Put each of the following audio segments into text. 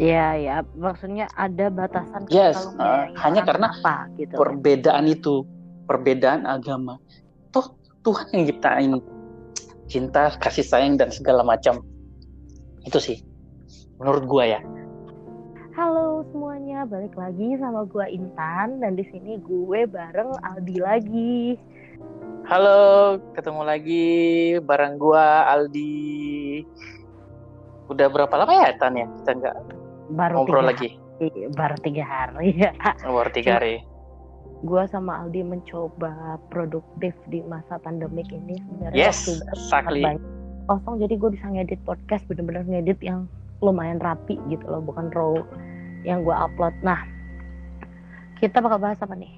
Iya ya, maksudnya ada batasan Yes, uh, hanya karena apa gitu. perbedaan itu, perbedaan agama. Toh Tuhan yang ciptain cinta, kasih sayang dan segala macam. Itu sih menurut gua ya. Halo semuanya, balik lagi sama gua Intan dan di sini gue bareng Aldi lagi. Halo, ketemu lagi bareng gua Aldi. Udah berapa lama ya Tan ya kita nggak Baru ngobrol tiga lagi? hari, baru tiga hari ya. Baru tiga hari. Gua sama Aldi mencoba produktif di masa pandemik ini. Sebenarnya Yes, waktu gue exactly. banyak kosong jadi gue bisa ngedit podcast bener-bener ngedit yang lumayan rapi gitu loh, bukan raw yang gue upload. Nah, kita bakal bahas apa nih?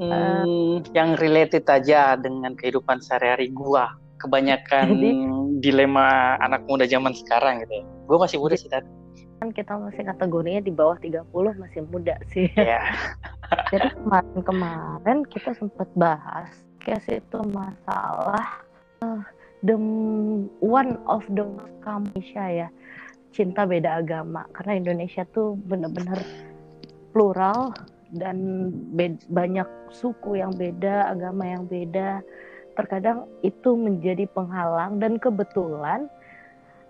Hmm, yang related aja dengan kehidupan sehari-hari gua. Kebanyakan Jadi- dilema anak muda zaman sekarang gitu ya. Gua masih muda sih Tan. Kan kita masih kategorinya di bawah 30 masih muda sih. Ya. Jadi kemarin-kemarin kita sempat bahas case itu masalah eh, the one of the Indonesia ya cinta beda agama karena Indonesia tuh bener-bener plural dan banyak suku yang beda agama yang beda terkadang itu menjadi penghalang dan kebetulan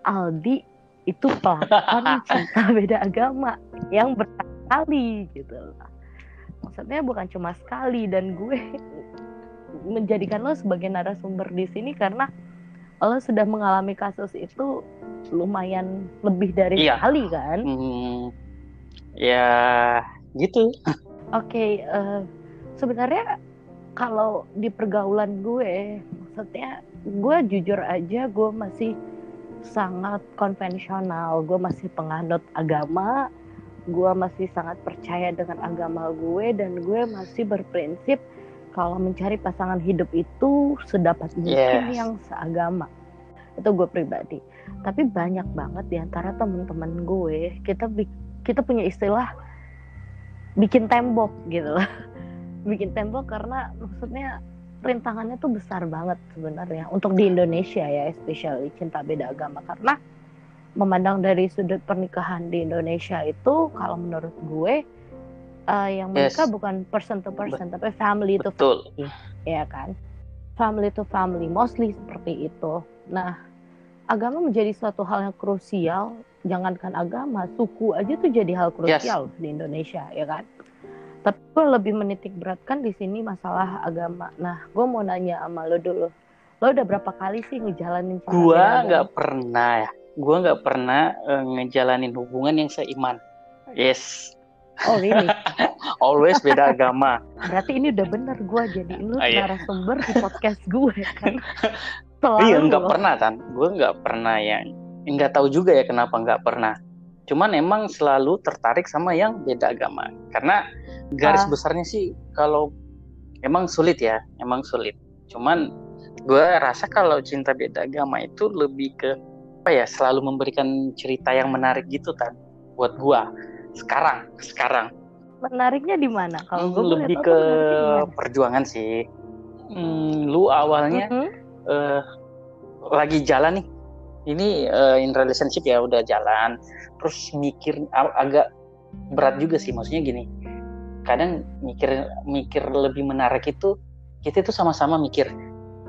Aldi itu pelakon cinta beda agama yang berkali gitu loh maksudnya bukan cuma sekali dan gue menjadikan lo sebagai narasumber di sini karena lo sudah mengalami kasus itu lumayan lebih dari Iya. sekali kan Hmm, ya gitu. Oke, eh, sebenarnya kalau di pergaulan gue, maksudnya gue jujur aja gue masih sangat konvensional, gue masih penganut agama, gue masih sangat percaya dengan agama gue dan gue masih berprinsip kalau mencari pasangan hidup itu sedapat mungkin Yes. yang seagama. Itu gue pribadi. Tapi banyak banget di antara teman-teman gue, kita kita punya istilah bikin tembok gitu loh. bikin tembok karena maksudnya rintangannya tuh besar banget sebenarnya untuk di Indonesia ya especially cinta beda agama. Karena memandang dari sudut pernikahan di Indonesia itu kalau menurut gue eh, yang Yes. menikah bukan person to person tapi family to Betul. ya kan? Family to family mostly seperti itu. Nah agama menjadi suatu hal yang krusial. Jangankan agama suku aja tuh jadi hal krusial di Indonesia ya kan tapi gue lebih menitik beratkan di sini masalah agama nah gue mau nanya sama lo dulu lo udah berapa kali sih ngejalanin agama? nggak pernah ya. Gua nggak pernah eh, ngejalanin hubungan yang seiman. Yes, oh really always beda agama. berarti ini udah bener gue jadi lu Ah, iya. narasumber di podcast gue kan selalu Iya nggak pernah kan, gue nggak pernah yang nggak tahu juga ya kenapa nggak pernah. Cuman emang selalu tertarik sama yang beda agama. Karena garis Ah. besarnya sih kalau emang sulit ya, emang sulit. Cuman gue rasa kalau cinta beda agama itu lebih ke apa ya, selalu memberikan cerita yang menarik gitu kan buat gue sekarang, sekarang. menariknya di mana kalau gue boleh lebih ke perjuangan sih. Hmm, lu awalnya Mhm. eh lagi jalan nih ini eh, in relationship ya udah jalan terus mikir agak berat juga sih maksudnya gini kadang mikir mikir lebih menarik itu kita itu sama-sama mikir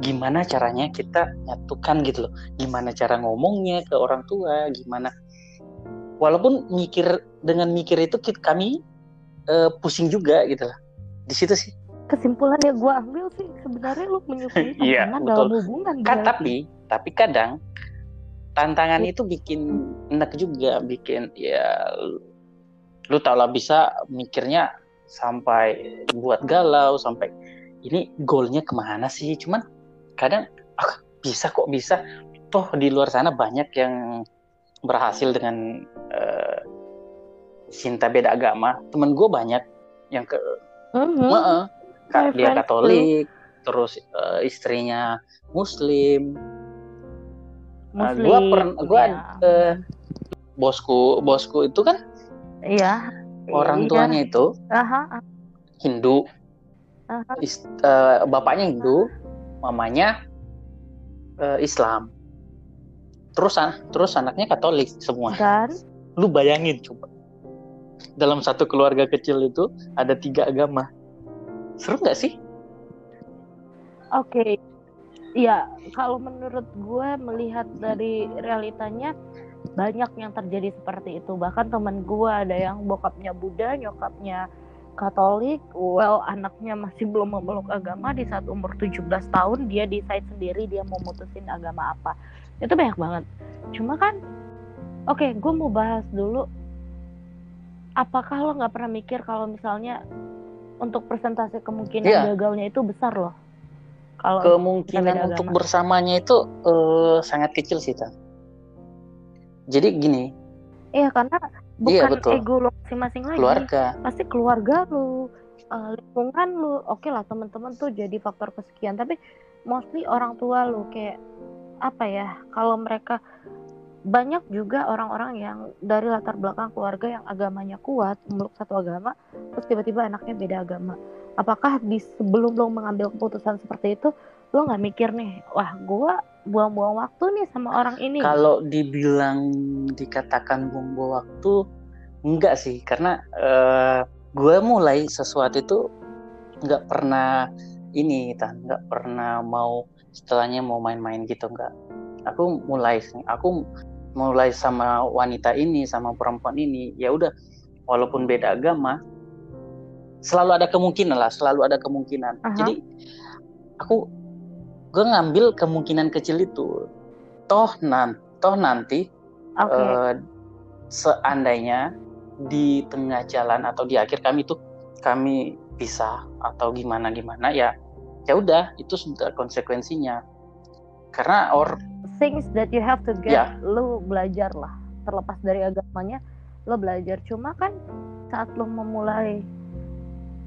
gimana caranya kita nyatukan gitu loh. Gimana cara ngomongnya ke orang tua gimana. Walaupun mikir dengan mikir itu kit- kami eh, pusing juga gitu loh di situ sih. Kesimpulan yang gue ambil sih sebenarnya lu menyukai Iya, betul. dalam hubungan kan tapi tapi kadang tantangan itu bikin enak juga bikin ya lu- lu tau lah bisa mikirnya sampai buat galau sampai ini goalnya ke mana sih cuman kadang ah, bisa kok bisa toh di luar sana banyak yang berhasil dengan eh, cinta beda agama temen gue banyak yang ke Mhm. My Kak, dia friends Katolik, terus eh, istrinya Muslim. Nah, Muslim gua pern- gua, ya. eh, Bosku, bosku itu kan iya orang Iya. tuanya itu Aha, Hindu, aha. is- eh, bapaknya Hindu, mamanya eh, Islam. Terus an- terus anaknya Katolik semua. dan lu bayangin coba dalam satu keluarga kecil itu ada tiga agama seru nggak sih oke okay. ya kalau menurut gue melihat dari realitanya banyak yang terjadi seperti itu bahkan teman gue ada yang bokapnya Buddha nyokapnya Katolik, well anaknya masih belum memeluk agama di saat umur 17 tahun dia decide sendiri dia mau mutusin agama apa. Itu banyak banget. Cuma kan, oke okay, gue mau bahas dulu. Apakah lo nggak pernah mikir kalau misalnya untuk persentase kemungkinan yeah. gagalnya itu besar loh? Kalau kemungkinan untuk bersamanya itu uh, sangat kecil sih, Tan. Jadi gini. Iya karena bukan iya, betul. ego lo masing-masing lagi. Keluarga. Pasti keluarga lu uh, lingkungan lu oke okay lah teman-teman tuh jadi faktor kesekian. Tapi mostly orang tua lu kayak apa ya kalau mereka banyak juga orang-orang yang dari latar belakang keluarga yang agamanya kuat memeluk satu agama terus tiba-tiba anaknya beda agama. Apakah di sebelum lo mengambil keputusan seperti itu lo nggak mikir nih wah gue buang-buang waktu nih sama orang ini. Kalau dibilang dikatakan buang-buang waktu enggak sih. Karena uh, eh, gue mulai sesuatu itu nggak pernah ini tan. Nggak pernah mau setelahnya mau main-main gitu enggak. Aku mulai aku mulai sama wanita ini sama perempuan ini ya udah. Walaupun beda agama selalu ada kemungkinan lah selalu ada kemungkinan. Uh -huh. jadi aku gue ngambil kemungkinan kecil itu toh nan toh nanti okay. uh, eh, seandainya di tengah jalan atau di akhir kami itu kami bisa atau gimana gimana ya ya udah itu sudah konsekuensinya karena or things that you have to get yeah. lu belajar lah terlepas dari agamanya lo belajar cuma kan saat lo memulai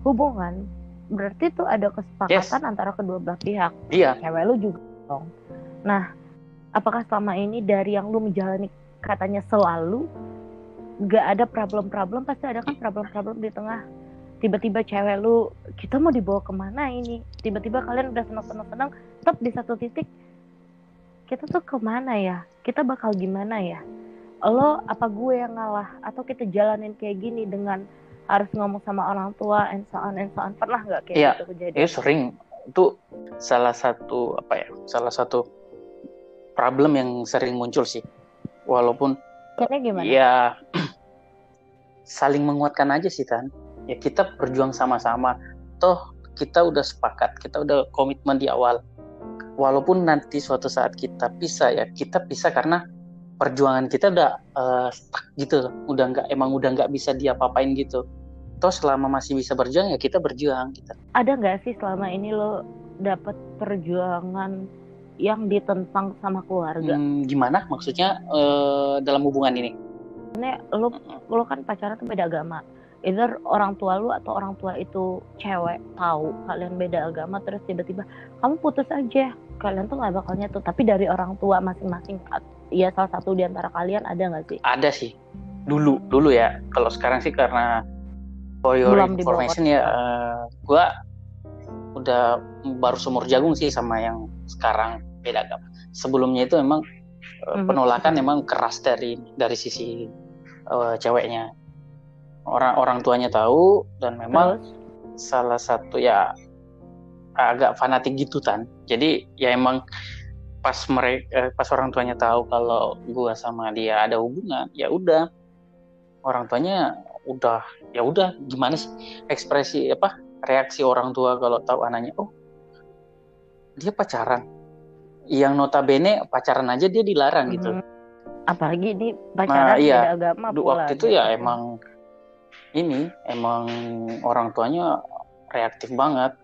hubungan berarti tuh ada kesepakatan yes. antara kedua belah pihak. Iya. Cewek lu juga dong. Nah, apakah selama ini dari yang lu menjalani katanya selalu gak ada problem-problem pasti ada kan problem-problem di tengah tiba-tiba cewek lu kita mau dibawa ke mana ini tiba-tiba kalian udah senang-senang tetap di satu titik kita tuh ke mana ya kita bakal gimana ya lo apa gue yang ngalah atau kita jalanin kayak gini dengan harus ngomong sama orang tua and so on and so on. Pernah nggak kayak ya, gitu kejadian? Iya sering. Itu salah satu apa ya salah satu problem yang sering muncul sih. Walaupun gimana? Ya saling menguatkan aja sih kan ya kita berjuang sama-sama. Toh kita udah sepakat kita udah komitmen di awal. Walaupun nanti suatu saat kita pisah ya kita pisah karena perjuangan kita udah uh, stuck gitu udah nggak emang udah nggak bisa diapa-apain gitu. Toh selama masih bisa berjuang ya kita berjuang gitu. Ada nggak sih selama ini lo dapat perjuangan yang ditentang sama keluarga? Hmm, gimana? Maksudnya uh, dalam hubungan ini? Ini lo lo kan pacaran tuh beda agama either orang tua lu atau orang tua itu cewek tahu kalian beda agama terus tiba-tiba kamu putus aja kalian tuh nggak bakalnya tuh tapi dari orang tua masing-masing ya salah satu di antara kalian ada nggak sih? Ada sih. Dulu dulu ya. Kalau sekarang sih karena for your Belum information ya uh, eh, gue udah baru sumur jagung sih sama yang sekarang beda agama. Sebelumnya itu memang uh, penolakan memang keras dari dari sisi uh, ceweknya orang orang tuanya tahu dan memang Terus? salah satu ya agak fanatik gitu kan jadi ya emang pas mereka eh, pas orang tuanya tahu kalau gua sama dia ada hubungan ya udah orang tuanya udah ya udah gimana sih ekspresi apa reaksi orang tua kalau tahu anaknya oh dia pacaran yang notabene pacaran aja dia dilarang gitu. hmm. gitu apalagi di pacaran nah, iya, agama pula waktu itu gitu. ya emang ini emang orang tuanya reaktif banget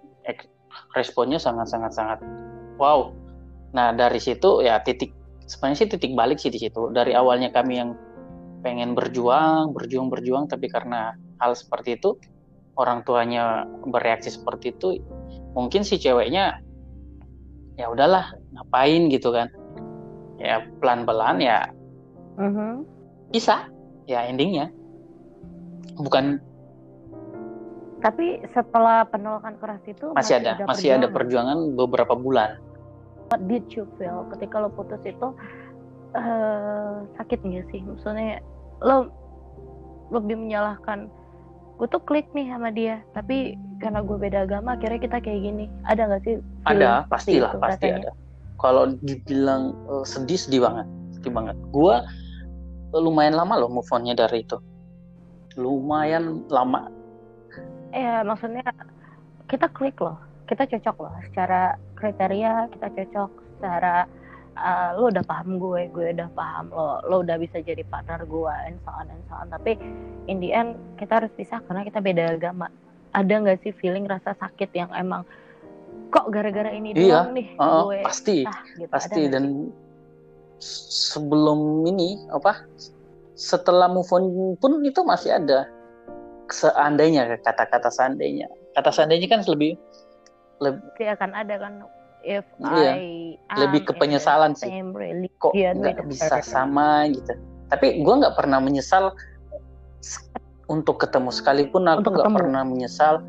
responnya sangat sangat sangat wow Nah dari situ ya titik sebenarnya sih titik balik sih di situ. Dari awalnya kami yang pengen berjuang, berjuang, berjuang, tapi karena hal seperti itu orang tuanya bereaksi seperti itu, mungkin si ceweknya ya udahlah ngapain gitu kan? Ya pelan-pelan ya uh-huh. bisa ya endingnya bukan. Tapi setelah penolakan keras itu masih, masih ada, ada masih ada perjuangan? beberapa bulan. What did you feel ketika lo putus itu uh, sakit nggak sih? Maksudnya lo lebih menyalahkan gue tuh klik nih sama dia tapi karena gue beda agama akhirnya kita kayak gini. Ada nggak sih ada pastilah itu, pasti rasanya? ada. Kalau dibilang uh, sedih sedih banget sedih banget. Gue uh, lumayan lama loh move onnya dari itu lumayan lama. Ya maksudnya kita klik loh. Kita cocok loh. Secara kriteria kita cocok. Secara uh, lo udah paham gue gue udah paham lo lo udah bisa jadi partner gue and so on and so on. Tapi in the end kita harus pisah karena kita beda agama. Ada nggak sih feeling rasa sakit yang emang kok gara-gara ini iya, doang nih uh, gue? pasti. Ah, gitu. pasti dan sebelum ini apa setelah move on pun itu masih ada. Seandainya kata-kata seandainya. Kata seandainya kan lebih lebih akan ada kan if iya. I lebih ke penyesalan sih. kok nggak bisa sama gitu. Tapi gue nggak pernah menyesal. Untuk ketemu sekalipun aku nggak pernah menyesal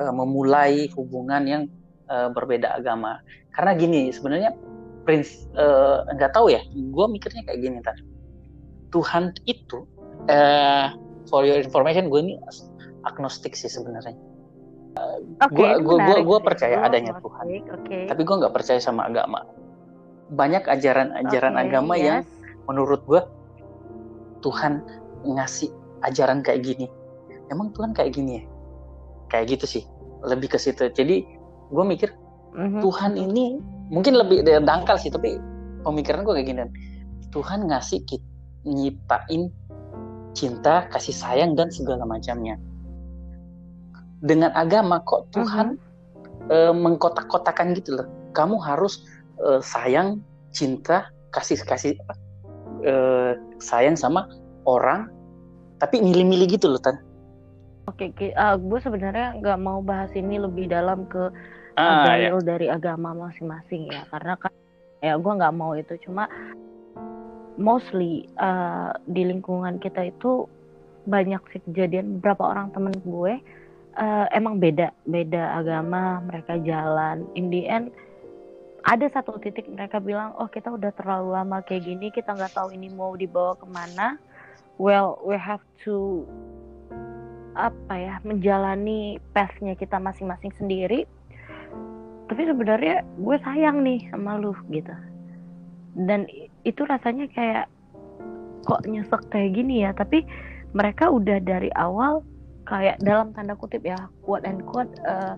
uh, memulai hubungan yang uh, berbeda agama. Karena gini sebenarnya prince uh, nggak tahu ya. Gue mikirnya kayak gini tadi Tuhan itu uh, for your information gue ini agnostik sih sebenarnya Okay, gue gue gue percaya adanya Tuhan, okay. tapi gue nggak percaya sama agama. Banyak ajaran-ajaran okay, agama yes. yang menurut gue Tuhan ngasih ajaran kayak gini. Emang Tuhan kayak gini ya? Kayak gitu sih, lebih ke situ. Jadi gue mikir mm-hmm. Tuhan ini mungkin lebih dangkal sih, tapi pemikiran gue kayak gini. Tuhan ngasih kita nyiptain cinta, kasih sayang dan segala macamnya dengan agama kok Tuhan uh-huh. uh, mengkotak-kotakan gitu loh. Kamu harus uh, sayang, cinta, kasih kasih uh, sayang sama orang, tapi milih-milih gitu loh tan. Oke, okay, uh, gue sebenarnya nggak mau bahas ini lebih dalam ke ah, dalil ya. dari agama masing-masing ya, karena kan ya gue nggak mau itu. Cuma mostly uh, di lingkungan kita itu banyak sih kejadian. Beberapa orang temen gue uh, emang beda beda agama mereka jalan. In the end ada satu titik mereka bilang oh kita udah terlalu lama kayak gini kita nggak tahu ini mau dibawa ke mana. Well we have to apa ya menjalani pathnya kita masing-masing sendiri. Tapi sebenarnya gue sayang nih sama lu gitu dan itu rasanya kayak kok nyesek kayak gini ya? Tapi mereka udah dari awal kayak dalam tanda kutip ya quote and quote uh,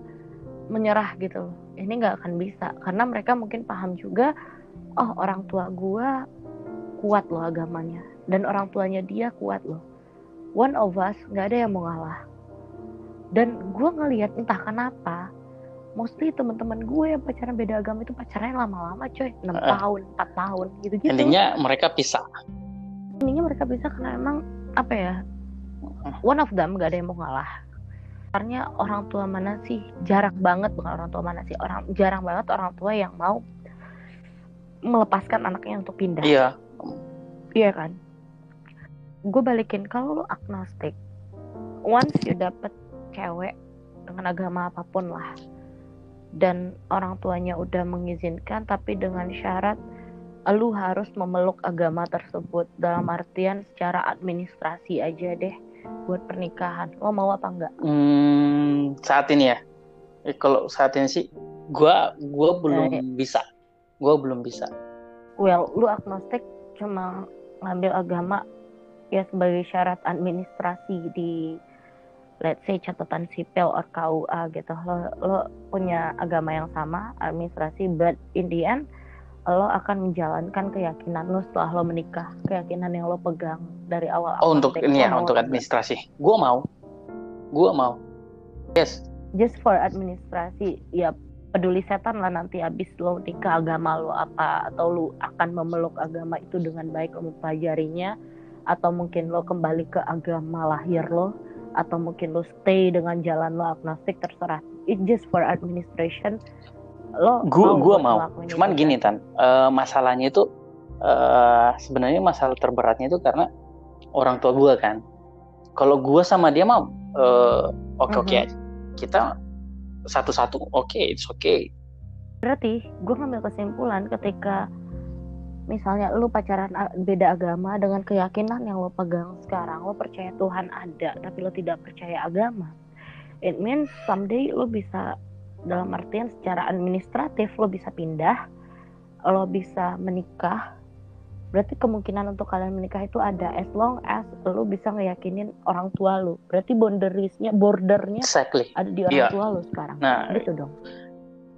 menyerah gitu. Ini nggak akan bisa. Karena mereka mungkin paham juga oh orang tua gue kuat loh agamanya. Dan orang tuanya dia kuat loh. One of us nggak ada yang mau ngalah. Dan gue ngelihat entah kenapa mostly teman-teman gue yang pacaran beda agama itu pacaran lama-lama coy. 6 uh, tahun 4 tahun gitu-gitu. Intinya mereka pisah. Intinya mereka pisah karena emang apa ya one of them gak ada yang mau ngalah. Karena orang tua mana sih? Jarang banget bukan orang tua mana sih orang jarang banget orang tua yang mau melepaskan anaknya untuk pindah. Iya. Iya kan? Gue balikin kalau lo agnostik once you dapet cewek dengan agama apa pun lah dan orang tuanya udah mengizinkan tapi dengan syarat lu harus memeluk agama tersebut. Dalam artian secara administrasi aja deh buat pernikahan. Lo mau apa enggak? Hmm, saat ini ya? Eh, kalau saat ini sih gue gua belum eh, bisa. Gue belum bisa. Well lu agnostik cuma ngambil agama ya sebagai syarat administrasi di let's say catatan sipil atau KUA gitu. Lo lo punya agama yang sama administrasi but in the end lo akan menjalankan keyakinan lo setelah lo menikah keyakinan yang lo pegang dari awal oh untuk ini ya untuk administrasi. Gue mau. Gue mau. Yes. Just for administrasi ya peduli setan lah nanti abis lo nikah agama lo apa atau lo akan memeluk agama itu dengan baik lo mempelajarinya atau mungkin lo kembali ke agama lahir lo atau mungkin lo stay dengan jalan lo agnostik terserah. It just for administration lo gua mau gua mau. cuman gini tan. Uh, masalahnya itu uh, sebenarnya masalah terberatnya itu karena orang tua gua kan. Kalau gua sama dia mah uh, oke oke mm -hmm. kita satu-satu oke okay, it's okay. Berarti gua ngambil kesimpulan ketika misalnya lu pacaran beda agama dengan keyakinan yang lo pegang sekarang lo percaya Tuhan ada tapi lo tidak percaya agama. It means someday lo bisa dalam artian secara administratif lo bisa pindah lo bisa menikah. Berarti kemungkinan untuk kalian menikah itu ada as long as lo bisa ngeyakinin orang tua lo berarti boundariesnya bordernya exactly. ada di orang Iya. tua lo sekarang. Nah, gitu dong.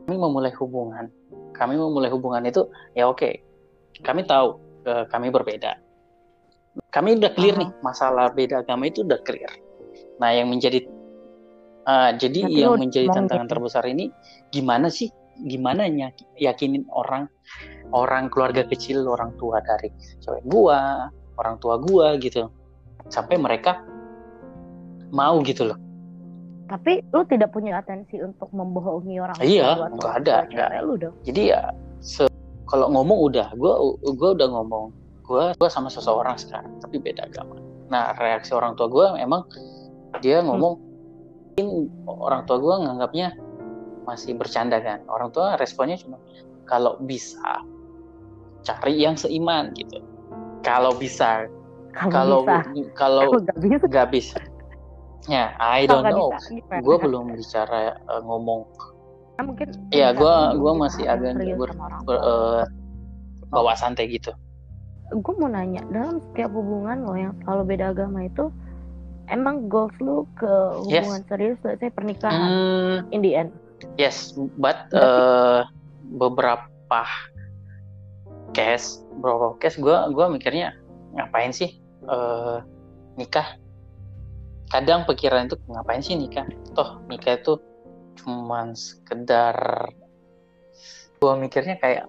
kami memulai hubungan. Kami memulai hubungan itu ya oke kami tahu eh, kami berbeda. Kami udah clear nih masalah beda agama itu udah clear. Nah yang menjadi eh, jadi Tapi yang menjadi tantangan jadi- terbesar ini gimana sih gimana yakinin orang orang keluarga kecil orang tua dari cewek gua orang tua gua gitu. Sampai mereka mau gitu loh. Tapi lu tidak punya atensi untuk membohongi orang Iya, tua atau nggak orang ada, tua nggak. cewek lu dong. Jadi ya se- kalau ngomong udah gue gue udah ngomong gue gua sama seseorang sekarang tapi beda agama. Nah reaksi orang tua gue emang dia ngomong mungkin orang tua gue nganggapnya masih bercanda kan? Orang tua responnya cuma kalau bisa cari yang seiman gitu. Kalau bisa kalau kalau nggak bisa. ya I don't know. gue belum bicara eh, ngomong Nah, mungkin Iya, gua bicara masih agak serius ber- ber- eh, bawa santai gitu gue mau nanya dalam setiap hubungan lo yang selalu beda agama itu emang goals lu ke Yes. hubungan serius let's say pernikahan Hmm, in the end yes, but Berarti- eh, beberapa case, beberapa case gue gua mikirnya ngapain sih eh, nikah? Kadang pikiran itu ngapain sih nikah? Toh nikah itu cuman sekedar gue mikirnya kayak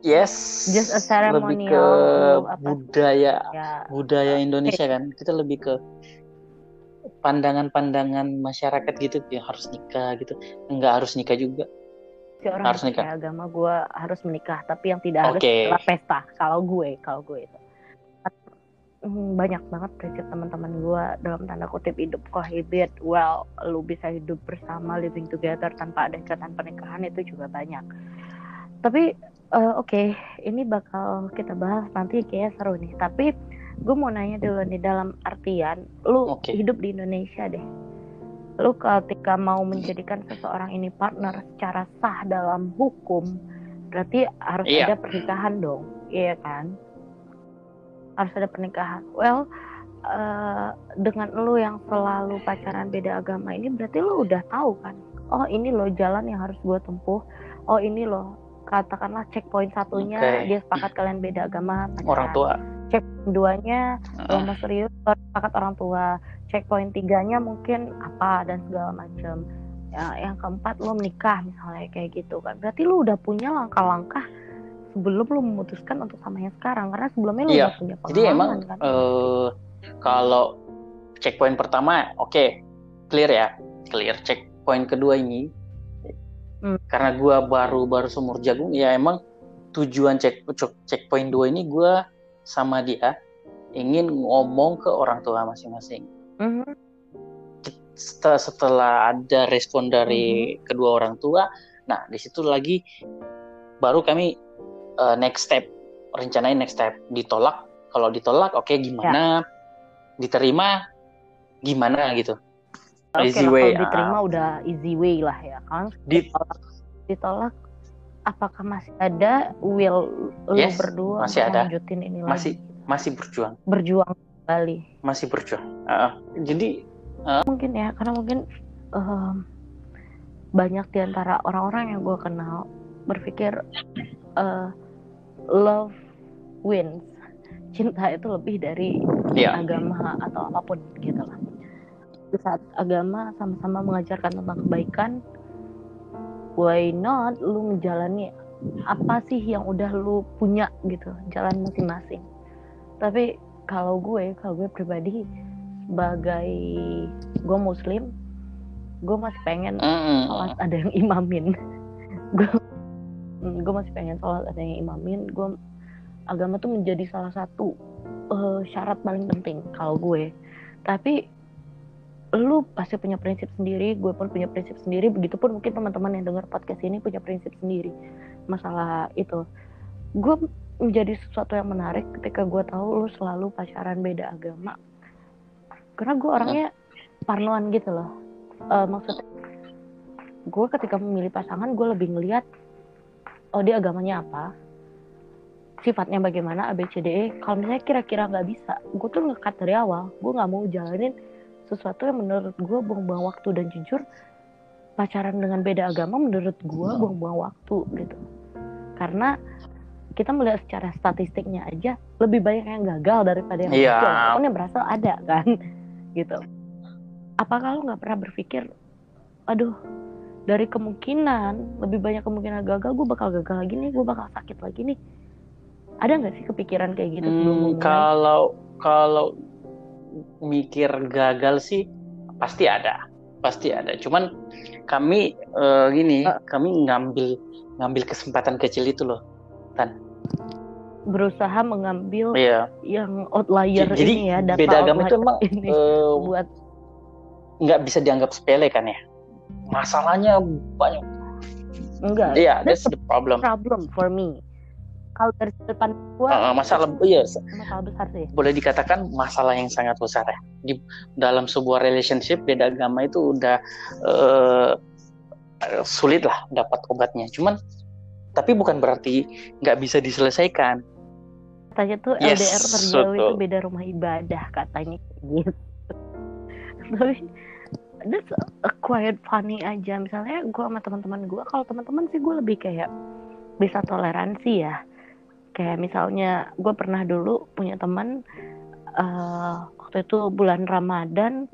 yes, Just a lebih ke apa- budaya ya. budaya Indonesia kan. Kita lebih ke pandangan-pandangan masyarakat gitu yang harus nikah gitu. Nggak harus nikah juga. Si orang Harus nikah. agama gue harus menikah tapi yang tidak harus Oke. adalah pesta kalau gue kalau gue itu Hmm, banyak banget prinsip teman-teman gue dalam tanda kutip hidup kohibit. Well lu bisa hidup bersama living together tanpa ada ikatan pernikahan itu juga banyak. Tapi eh, oke ini bakal kita bahas nanti kayak seru nih. Tapi gue mau nanya dulu nih dalam artian lu Oke. hidup di Indonesia deh. Lu ketika mau menjadikan seseorang ini partner secara sah dalam hukum berarti harus Iya. ada pernikahan dong iya kan harus ada pernikahan. Well eh, dengan lu yang selalu pacaran beda agama ini berarti lu udah tahu kan? Oh ini loh jalan yang harus gue tempuh. Oh ini loh katakanlah checkpoint satunya Oke. dia sepakat kalian beda agama pacaran. orang tua. Checkpoint duanya kalau mau serius sepakat orang tua. Checkpoint tiganya mungkin apa dan segala macam ya, yang keempat lo menikah misalnya kayak gitu kan. Berarti lo udah punya langkah-langkah sebelum lo memutuskan untuk sama yang sekarang karena sebelumnya lo Iya. udah punya pengalaman jadi emang kan eh, kalau checkpoint pertama oke clear ya clear checkpoint kedua ini Hmm. karena gua baru baru sumur jagung ya emang tujuan check check- checkpoint dua ini gua sama dia ingin ngomong ke orang tua masing-masing Mhm. setelah, setelah ada respon dari kedua orang tua, nah di situ lagi baru kami uh, next step rencanain next step ditolak. Kalau ditolak, oke gimana? Diterima gimana gitu? Oke Easy way, kalau diterima ah. udah easy way lah ya kan Di- ditolak, ditolak apakah masih ada will lu Yes, berdua masih ada. lanjutin ini Masih. lagi Masih berjuang, berjuang kembali masih berjuang. Uh, jadi mungkin ya karena mungkin em, banyak di antara orang-orang yang gue kenal berpikir eh, love wins. Cinta itu lebih dari ya agama atau apa pun gitu lah. Di saat agama sama-sama mengajarkan tentang kebaikan why not lu menjalani apa sih yang udah lu punya gitu jalan masing-masing. Tapi kalau gue kalau gue pribadi sebagai gue muslim gue masih pengen sholat ada yang imamin. Gue gue masih pengen sholat ada yang imamin. Gue agama tuh menjadi salah satu eh, syarat paling penting kalau gue. Tapi lu pasti punya prinsip sendiri gue pun punya prinsip sendiri. Begitupun mungkin teman-teman yang dengar podcast ini punya prinsip sendiri. Masalah itu. Gue menjadi sesuatu yang menarik ketika gue tahu lu selalu pacaran beda agama. Karena gue orangnya parnoan gitu loh. Uh, maksudnya gue ketika memilih pasangan gue lebih ngeliat oh dia agamanya apa? Sifatnya bagaimana? ABCDE kalau misalnya kira-kira nggak bisa gue tuh ngekat dari awal. Gue nggak mau jalanin sesuatu yang menurut gue buang-buang waktu dan jujur pacaran dengan beda agama menurut gue buang-buang waktu gitu. Karena kita melihat secara statistiknya aja lebih banyak yang gagal daripada yang yeah. berhasil walaupun yang berhasil ada kan? Gitu. Apakah lo nggak pernah berpikir aduh dari kemungkinan lebih banyak kemungkinan gagal gue bakal gagal lagi nih gue bakal sakit lagi nih. Ada nggak sih kepikiran kayak gitu hmm, kalau kalau mikir gagal sih pasti ada. Pasti ada. Cuman kami uh, gini uh. kami ngambil ngambil kesempatan kecil itu loh tan. Berusaha mengambil iya. yang outlier jadi, ini ya data beda agama itu emang ini uh, buat nggak bisa dianggap sepele kan ya masalahnya banyak. Enggak. Iya yeah, that's, that's the problem. problem for me. Kalau dari depan gua uh, masalah iya masalah besar sih. boleh dikatakan masalah yang sangat besar ya. Di dalam sebuah relationship beda agama itu udah uh, sulit lah dapat obatnya. Cuman tapi bukan berarti nggak bisa diselesaikan. Katanya tuh yes, LDR terjauh itu beda rumah ibadah katanya. Gitu. Tapi that's a quiet funny aja. Misalnya gue sama teman-teman gue kalau teman-teman sih gue lebih kayak bisa toleransi ya. Kayak misalnya gue pernah dulu punya teman uh, waktu itu bulan Ramadan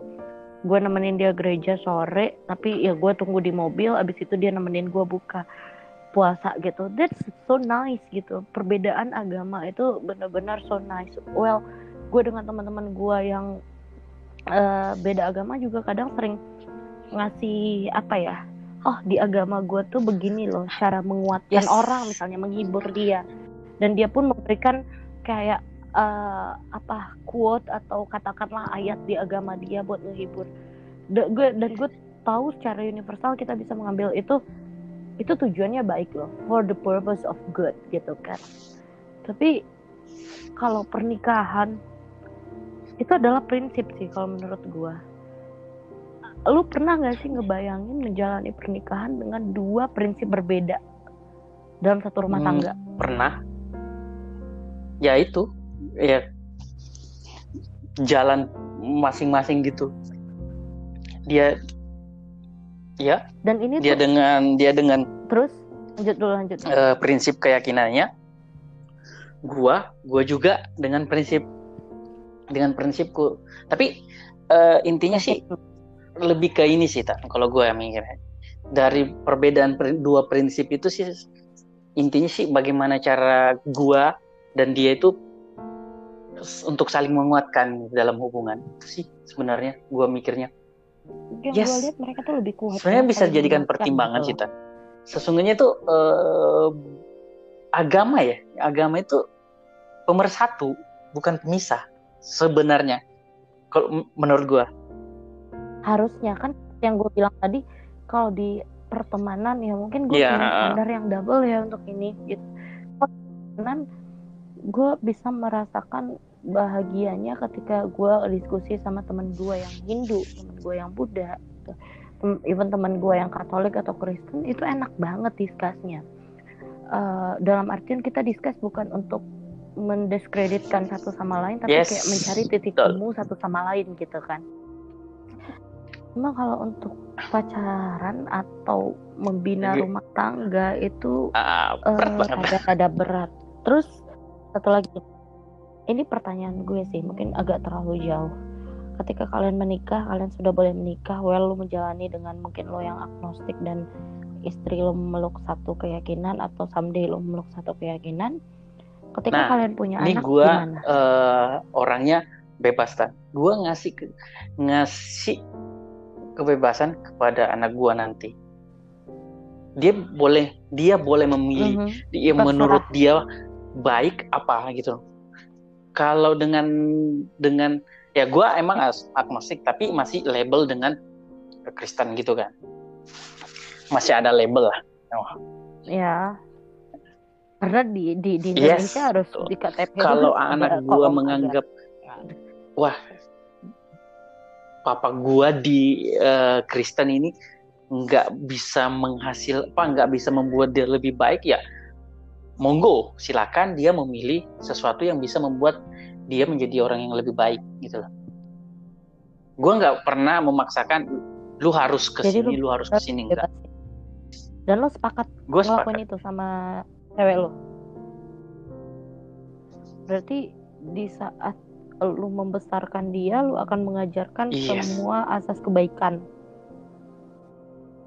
gue nemenin dia gereja sore tapi ya gue tunggu di mobil abis itu dia nemenin gue buka puasa gitu. That's so nice gitu. Perbedaan agama itu benar-benar so nice. Well gue dengan teman-teman gue yang uh, beda agama juga kadang sering ngasih apa ya oh di agama gue tuh begini loh cara menguatkan yes. orang misalnya menghibur dia. Dan dia pun memberikan kayak uh, apa quote atau katakanlah ayat di agama dia buat menghibur. Dan gue dan gue tahu secara universal kita bisa mengambil itu itu tujuannya baik loh for the purpose of good gitu kan. Tapi kalau pernikahan itu adalah prinsip sih kalau menurut gua. Lu pernah nggak sih ngebayangin menjalani pernikahan dengan dua prinsip berbeda dalam satu rumah hmm, tangga? pernah. Ya itu ya jalan masing-masing gitu. Dia ya dan ini dia tuh, dengan dia dengan terus lanjut dulu lanjut uh, prinsip keyakinannya gua gua juga dengan prinsip dengan prinsipku tapi uh, intinya sih lebih ke ini sih tak kalau gue yang mikirnya dari perbedaan dua prinsip itu sih intinya sih bagaimana cara gua dan dia itu untuk saling menguatkan dalam hubungan itu sih sebenarnya gua mikirnya yang yes. gue lihat mereka tuh lebih kuat. Sebenarnya bisa jadikan pertimbangan gitu. sih, Sesungguhnya tuh eh, agama ya, agama itu pemersatu, bukan pemisah. Sebenarnya, kalau menurut gue. Harusnya kan yang gue bilang tadi, kalau di pertemanan ya mungkin gue yeah. punya standar yang double ya untuk ini gitu. Pertemanan gue bisa merasakan bahagianya ketika gue diskusi sama temen gue yang Hindu, temen gue yang Buddha, gitu. even temen gue yang Katolik atau Kristen itu enak banget diskusnya. Uh, dalam artian kita diskus bukan untuk mendiskreditkan satu sama lain, tapi yes. kayak mencari titik temu satu sama lain gitu kan. Cuma kalau untuk pacaran atau membina Jadi, rumah tangga itu uh, berat uh, ada ada berat. Terus satu lagi ini pertanyaan gue sih mungkin agak terlalu jauh ketika kalian menikah kalian sudah boleh menikah well lu menjalani dengan mungkin lo yang agnostik dan istri lo memeluk satu keyakinan atau someday lo memeluk satu keyakinan ketika nah, kalian punya ini anak gue uh, orangnya bebas kan gue ngasih ke, ngasih kebebasan kepada anak gue nanti. Dia boleh dia boleh memilih mm -hmm. dia menurut dia baik apa gitu. Kalau dengan dengan ya gue emang agnostik tapi masih label dengan Kristen gitu kan. Masih ada label lah. Oh. ya karena di di, di Yes. Indonesia harus di KTP Kalau ada anak gua menganggap agama. wah papa gua di eh, Kristen ini nggak bisa menghasil apa nggak bisa membuat dia lebih baik ya monggo silakan dia memilih sesuatu yang bisa membuat dia menjadi orang yang lebih baik gitu loh. Gua nggak pernah memaksakan lu harus ke Jadi sini lu lu harus ke sini. Enggak dan lo sepakat gue sepakat. ngelakuin itu sama cewek lo berarti di saat lu membesarkan dia lu akan mengajarkan Yes. semua asas kebaikan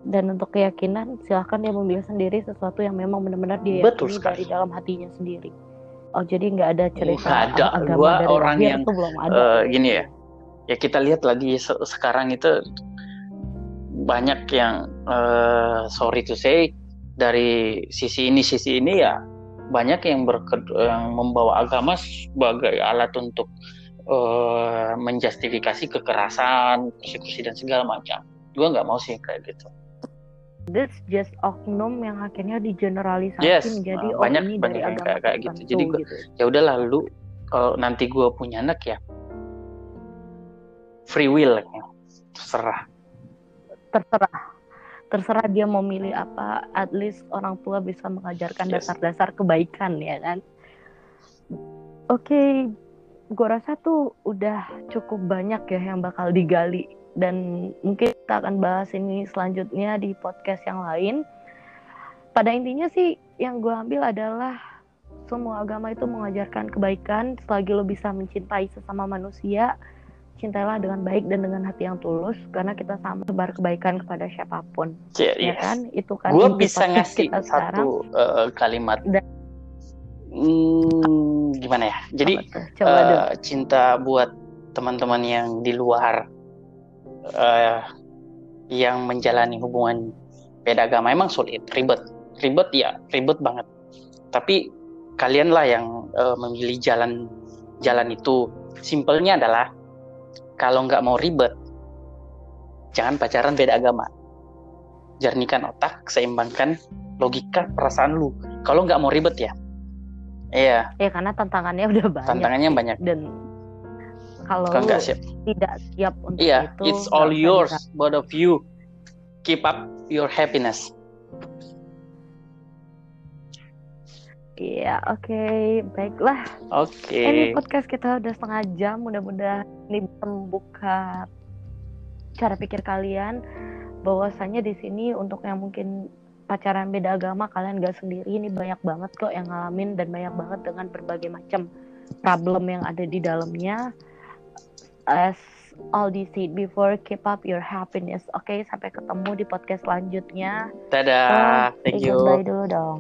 dan untuk keyakinan silahkan dia memilih sendiri sesuatu yang memang benar-benar dia Betul yakini sekali. dari dalam hatinya sendiri oh jadi nggak ada cerita Nggak ada. agama dari orang yang, tuh belum ada Eh, gini ya ya kita lihat lagi se- sekarang itu banyak yang eh, sorry to say dari sisi ini sisi ini ya banyak yang berke- yang membawa agama sebagai alat untuk eh, menjustifikasi kekerasan, persekusi dan segala macam. Gue nggak mau sih kayak gitu. That's just oknum yang akhirnya digeneralisasi Yes, menjadi uh, oh banyak- ini banyak dari agama kayak- kayak gitu. Jadi gua- gitu. Ya udah lalu kalau nanti gue punya anak ya free will ya. terserah. terserah terserah dia mau milih apa at least orang tua bisa mengajarkan Yes. dasar-dasar kebaikan ya kan? Oke gue rasa tuh udah cukup banyak ya yang bakal digali dan mungkin kita akan bahas ini selanjutnya di podcast yang lain. Pada intinya sih yang gue ambil adalah semua agama itu mengajarkan kebaikan selagi lo bisa mencintai sesama manusia cintailah dengan baik dan dengan hati yang tulus karena kita sama sebar kebaikan kepada siapa pun. Ya, ya yes. kan? Itu kan gue bisa ngasih kita sekarang. satu eh, kalimat. Dan- Hmm, gimana ya? Jadi coba dulu eh, cinta buat teman-teman yang di luar eh, yang menjalani hubungan beda agama emang sulit ribet. Ribet ya ribet banget. Tapi kalianlah yang eh, memilih jalan jalan itu. Simpelnya adalah kalau nggak mau ribet jangan pacaran beda agama. Jernihkan otak seimbangkan logika perasaan lu. Kalau nggak mau ribet ya? Iya. Ya karena tantangannya udah banyak tantangannya banyak. Dan kalau nggak siap. tidak siap untuk Iya, itu it's all yours, both of you. Keep up your happiness. Iya, oke, baiklah. Oke. Ini podcast kita udah setengah jam. Mudah-mudahan ini bisa membuka cara pikir kalian bahwasanya di sini untuk yang mungkin pacaran beda agama kalian gak sendiri ini banyak banget kok yang ngalamin dan banyak banget dengan berbagai macam problem yang ada di dalamnya as Aldi said before keep up your happiness oke sampai ketemu di podcast selanjutnya Dadah. Oh, Thank you. goodbye dulu dong